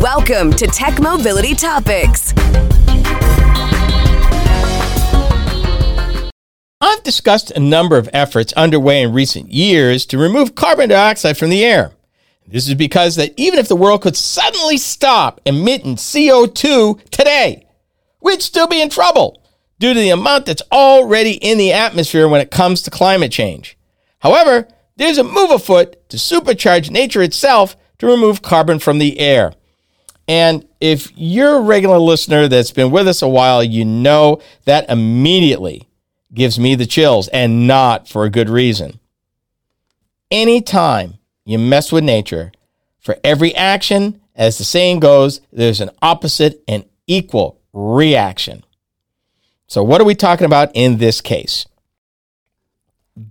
Welcome to Tech Mobility Topics. I've discussed a number of efforts underway in recent years to remove carbon dioxide from the air. This is because that even if the world could suddenly stop emitting CO2 today, we'd still be in trouble due to the amount that's already in the atmosphere when it comes to climate change. However, there's a move afoot to supercharge nature itself to remove carbon from the air. And if you're a regular listener that's been with us a while, you know that immediately gives me the chills and not for a good reason. Anytime you mess with nature, for every action, as the saying goes, there's an opposite and equal reaction. So, what are we talking about in this case?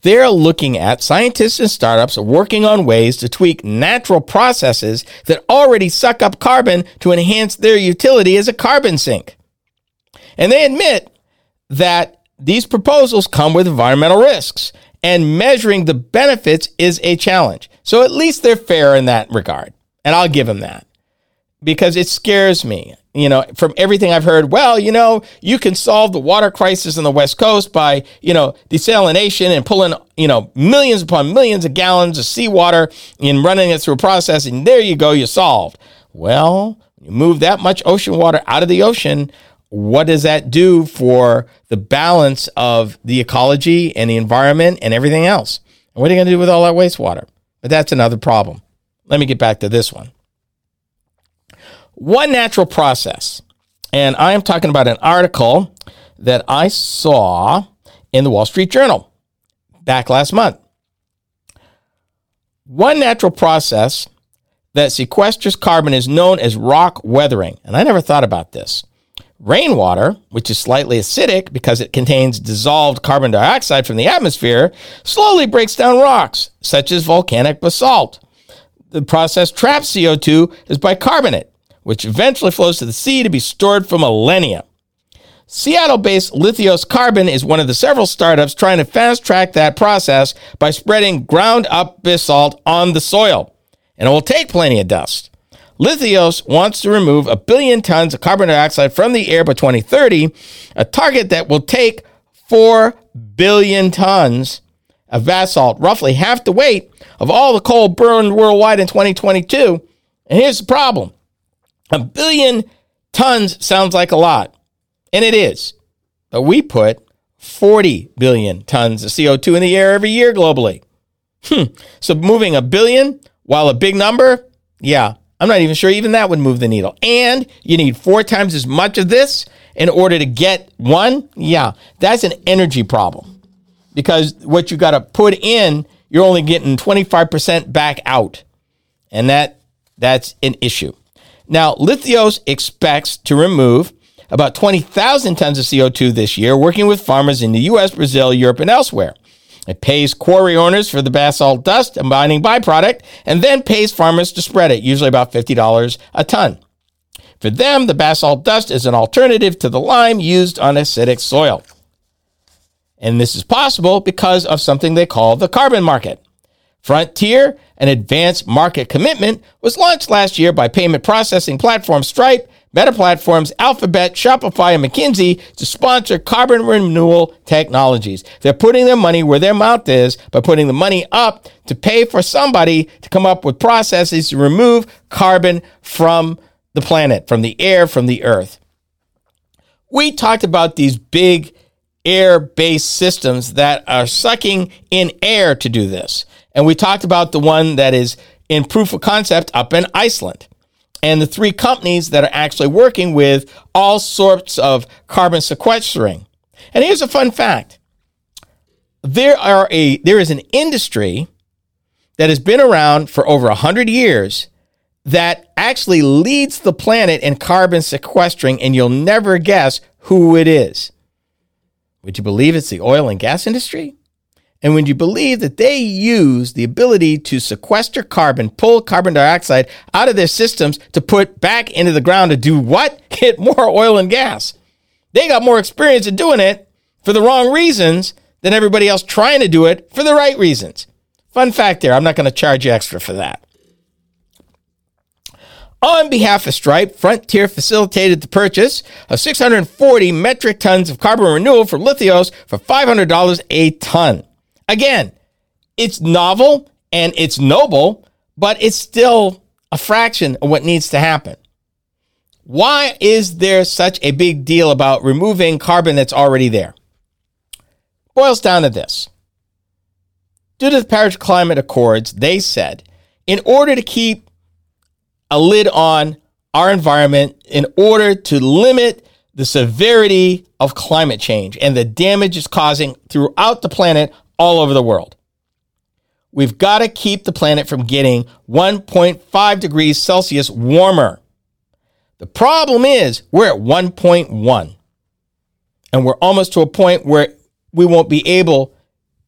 They're looking at scientists and startups working on ways to tweak natural processes that already suck up carbon to enhance their utility as a carbon sink. And they admit that these proposals come with environmental risks, and measuring the benefits is a challenge. So at least they're fair in that regard. And I'll give them that because it scares me. You know, from everything I've heard, well, you know, you can solve the water crisis on the West Coast by, you know, desalination and pulling, you know, millions upon millions of gallons of seawater and running it through a process. And there you go, you're solved. Well, you move that much ocean water out of the ocean, what does that do for the balance of the ecology and the environment and everything else? And what are you going to do with all that wastewater? But that's another problem. Let me get back to this one. One natural process, and I am talking about an article that I saw in the Wall Street Journal back last month. One natural process that sequesters carbon is known as rock weathering. And I never thought about this. Rainwater, which is slightly acidic because it contains dissolved carbon dioxide from the atmosphere, slowly breaks down rocks, such as volcanic basalt. The process traps CO2 as bicarbonate, which eventually flows to the sea to be stored for millennia. Seattle based Lithos Carbon is one of the several startups trying to fast track that process by spreading ground up basalt on the soil. And it will take plenty of dust. Lithos wants to remove a billion tons of carbon dioxide from the air by 2030, a target that will take 4 billion tons of basalt, roughly half the weight of all the coal burned worldwide in 2022. And here's the problem a billion tons sounds like a lot, and it is. But we put 40 billion tons of CO2 in the air every year globally. Hmm. So moving a billion, while a big number, yeah, I'm not even sure even that would move the needle. And you need four times as much of this in order to get one. Yeah, that's an energy problem because what you got to put in, you're only getting 25% back out. And that that's an issue. Now, Lithos expects to remove about 20,000 tons of CO2 this year, working with farmers in the US, Brazil, Europe, and elsewhere. It pays quarry owners for the basalt dust, a mining byproduct, and then pays farmers to spread it, usually about $50 a ton. For them, the basalt dust is an alternative to the lime used on acidic soil. And this is possible because of something they call the carbon market. Frontier, an advanced market commitment, was launched last year by payment processing platform Stripe Meta Platforms, Alphabet, Shopify, and McKinsey to sponsor carbon removal technologies. They're putting their money where their mouth is by putting the money up to pay for somebody to come up with processes to remove carbon from the planet, from the air, from the earth. We talked about these big air based systems that are sucking in air to do this. And we talked about the one that is in proof of concept up in Iceland and the three companies that are actually working with all sorts of carbon sequestering. And here's a fun fact. There are a there is an industry that has been around for over 100 years that actually leads the planet in carbon sequestering and you'll never guess who it is. Would you believe it's the oil and gas industry? And when you believe that they use the ability to sequester carbon, pull carbon dioxide out of their systems to put back into the ground to do what? Get more oil and gas. They got more experience at doing it for the wrong reasons than everybody else trying to do it for the right reasons. Fun fact there, I'm not going to charge you extra for that. On behalf of Stripe, Frontier facilitated the purchase of 640 metric tons of carbon removal for Lithos for $500 a ton. Again, it's novel and it's noble, but it's still a fraction of what needs to happen. Why is there such a big deal about removing carbon that's already there? Boils down to this. Due to the Paris Climate Accords, they said in order to keep a lid on our environment, in order to limit the severity of climate change and the damage it's causing throughout the planet all over the world. We've got to keep the planet from getting 1.5 degrees Celsius warmer. The problem is we're at 1.1 and we're almost to a point where we won't be able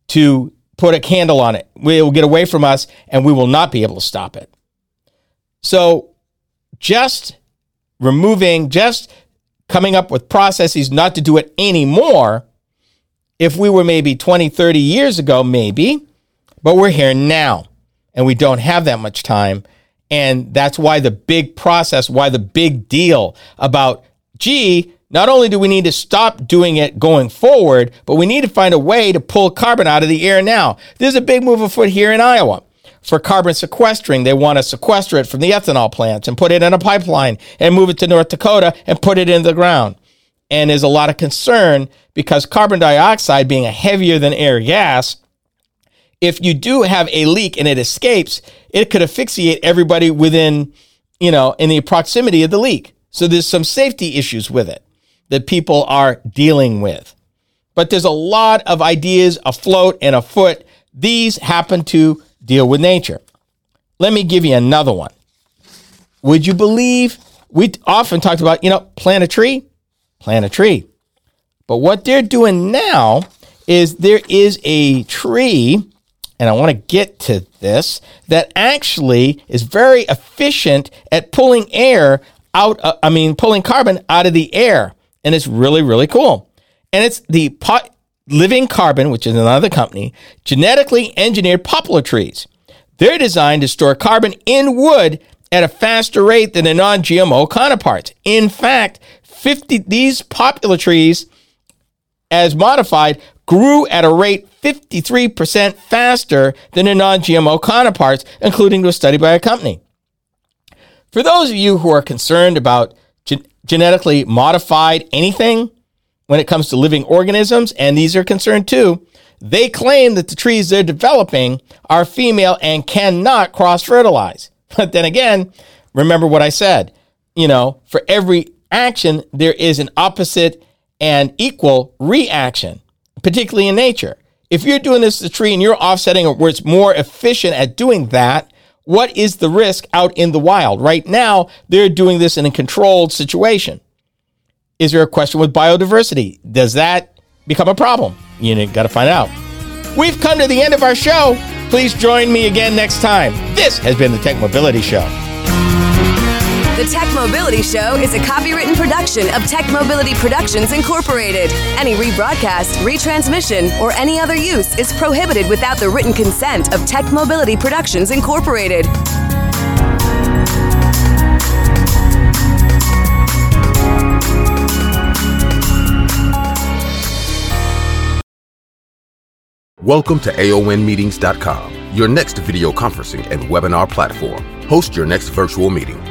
to put a candle on it. It will get away from us and we will not be able to stop it. So just removing, just coming up with processes not to do it anymore. If we were maybe 20, 30 years ago, maybe, but we're here now and we don't have that much time. And that's why the big process, why the big deal about, gee, not only do we need to stop doing it going forward, but we need to find a way to pull carbon out of the air now. There's a big move afoot here in Iowa for carbon sequestering. They want to sequester it from the ethanol plants and put it in a pipeline and move it to North Dakota and put it in the ground. And there's a lot of concern because carbon dioxide being a heavier than air gas, if you do have a leak and it escapes, it could asphyxiate everybody within, you know, in the proximity of the leak. So there's some safety issues with it that people are dealing with. But there's a lot of ideas afloat and afoot. These happen to deal with nature. Let me give you another one. Would you believe we often talked about, you know, plant a tree, plant a tree. But what they're doing now is there is a tree, and I want to get to this, that actually is very efficient at pulling air out, uh, I mean, pulling carbon out of the air. And it's really, really cool. And it's the pot, Living Carbon, which is another company, genetically engineered poplar trees. They're designed to store carbon in wood at a faster rate than the non-GMO counterparts. In fact, 50 these poplar trees as modified grew at a rate 53% faster than the non-GMO counterparts, including to a study by a company. For those of you who are concerned about gen- genetically modified anything, when it comes to living organisms, and these are concerned too. They claim that the trees they're developing are female and cannot cross fertilize. But then again, remember what I said. You know, for every action, there is an opposite and equal reaction, particularly in nature. If you're doing this to the tree and you're offsetting where it's more efficient at doing that, what is the risk out in the wild? Right now, they're doing this in a controlled situation. Is there a question with biodiversity? Does that become a problem? You got to find out. We've come to the end of our show. Please join me again next time. This has been the Tech Mobility Show. The Tech Mobility Show is a copywritten production of Tech Mobility Productions Incorporated. Any rebroadcast, retransmission, or any other use is prohibited without the written consent of Tech Mobility Productions Incorporated. Welcome to AONmeetings.com, your next video conferencing and webinar platform. Host your next virtual meeting